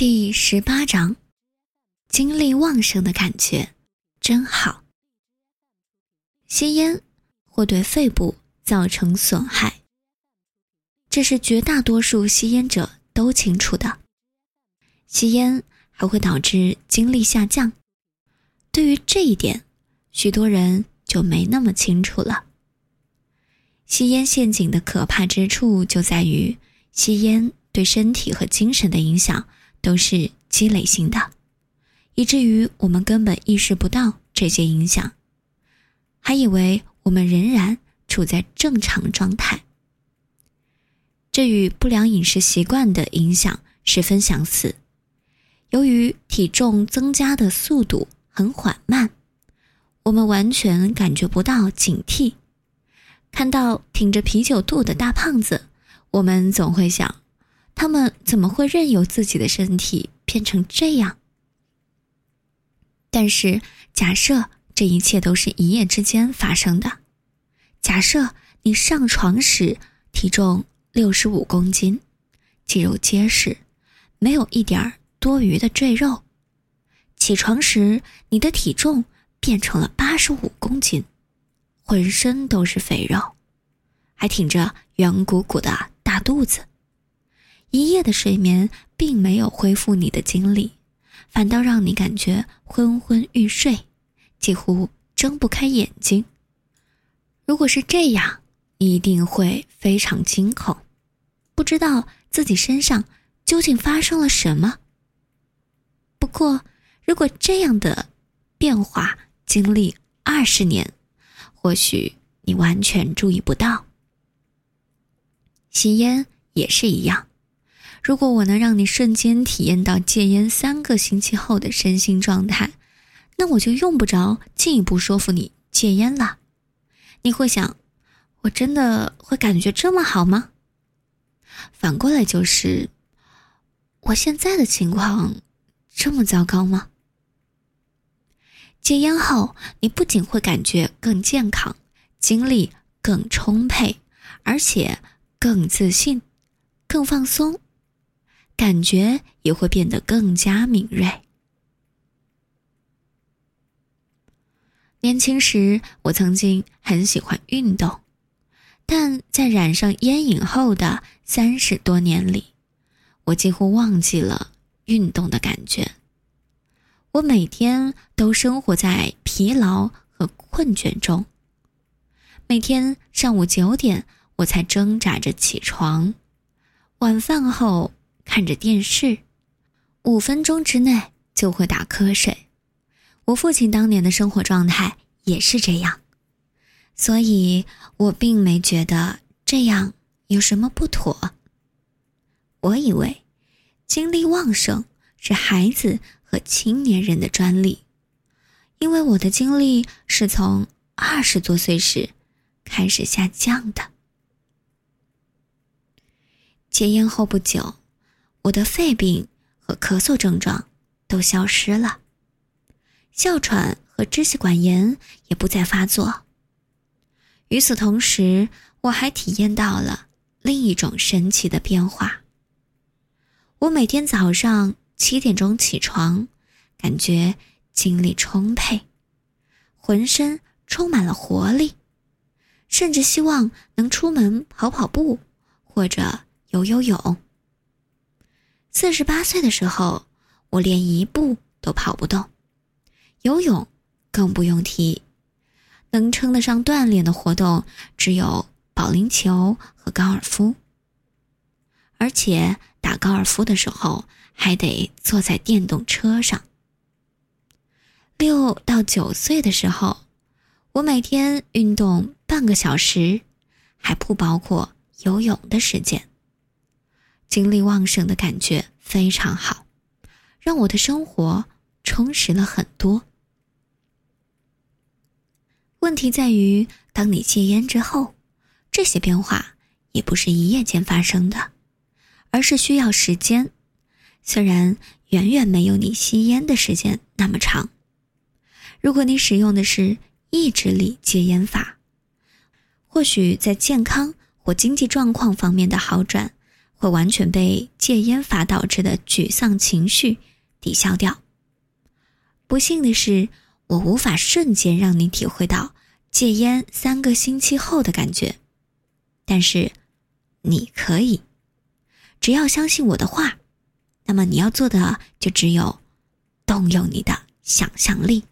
第十八章，精力旺盛的感觉真好。吸烟会对肺部造成损害，这是绝大多数吸烟者都清楚的。吸烟还会导致精力下降，对于这一点，许多人就没那么清楚了。吸烟陷阱的可怕之处就在于，吸烟对身体和精神的影响。都是积累性的，以至于我们根本意识不到这些影响，还以为我们仍然处在正常状态。这与不良饮食习惯的影响十分相似。由于体重增加的速度很缓慢，我们完全感觉不到警惕。看到挺着啤酒肚的大胖子，我们总会想。他们怎么会任由自己的身体变成这样？但是，假设这一切都是一夜之间发生的，假设你上床时体重六十五公斤，肌肉结实，没有一点多余的赘肉，起床时你的体重变成了八十五公斤，浑身都是肥肉，还挺着圆鼓鼓的大肚子。一夜的睡眠并没有恢复你的精力，反倒让你感觉昏昏欲睡，几乎睁不开眼睛。如果是这样，你一定会非常惊恐，不知道自己身上究竟发生了什么。不过，如果这样的变化经历二十年，或许你完全注意不到。吸烟也是一样。如果我能让你瞬间体验到戒烟三个星期后的身心状态，那我就用不着进一步说服你戒烟了。你会想，我真的会感觉这么好吗？反过来就是，我现在的情况这么糟糕吗？戒烟后，你不仅会感觉更健康，精力更充沛，而且更自信，更放松。感觉也会变得更加敏锐。年轻时，我曾经很喜欢运动，但在染上烟瘾后的三十多年里，我几乎忘记了运动的感觉。我每天都生活在疲劳和困倦中。每天上午九点，我才挣扎着起床，晚饭后。看着电视，五分钟之内就会打瞌睡。我父亲当年的生活状态也是这样，所以我并没觉得这样有什么不妥。我以为精力旺盛是孩子和青年人的专利，因为我的精力是从二十多岁时开始下降的。戒烟后不久。我的肺病和咳嗽症状都消失了，哮喘和支气管炎也不再发作。与此同时，我还体验到了另一种神奇的变化。我每天早上七点钟起床，感觉精力充沛，浑身充满了活力，甚至希望能出门跑跑步或者游游泳。四十八岁的时候，我连一步都跑不动，游泳更不用提。能称得上锻炼的活动只有保龄球和高尔夫，而且打高尔夫的时候还得坐在电动车上。六到九岁的时候，我每天运动半个小时，还不包括游泳的时间。精力旺盛的感觉非常好，让我的生活充实了很多。问题在于，当你戒烟之后，这些变化也不是一夜间发生的，而是需要时间。虽然远远没有你吸烟的时间那么长。如果你使用的是意志力戒烟法，或许在健康或经济状况方面的好转。会完全被戒烟法导致的沮丧情绪抵消掉。不幸的是，我无法瞬间让你体会到戒烟三个星期后的感觉，但是你可以，只要相信我的话，那么你要做的就只有动用你的想象力。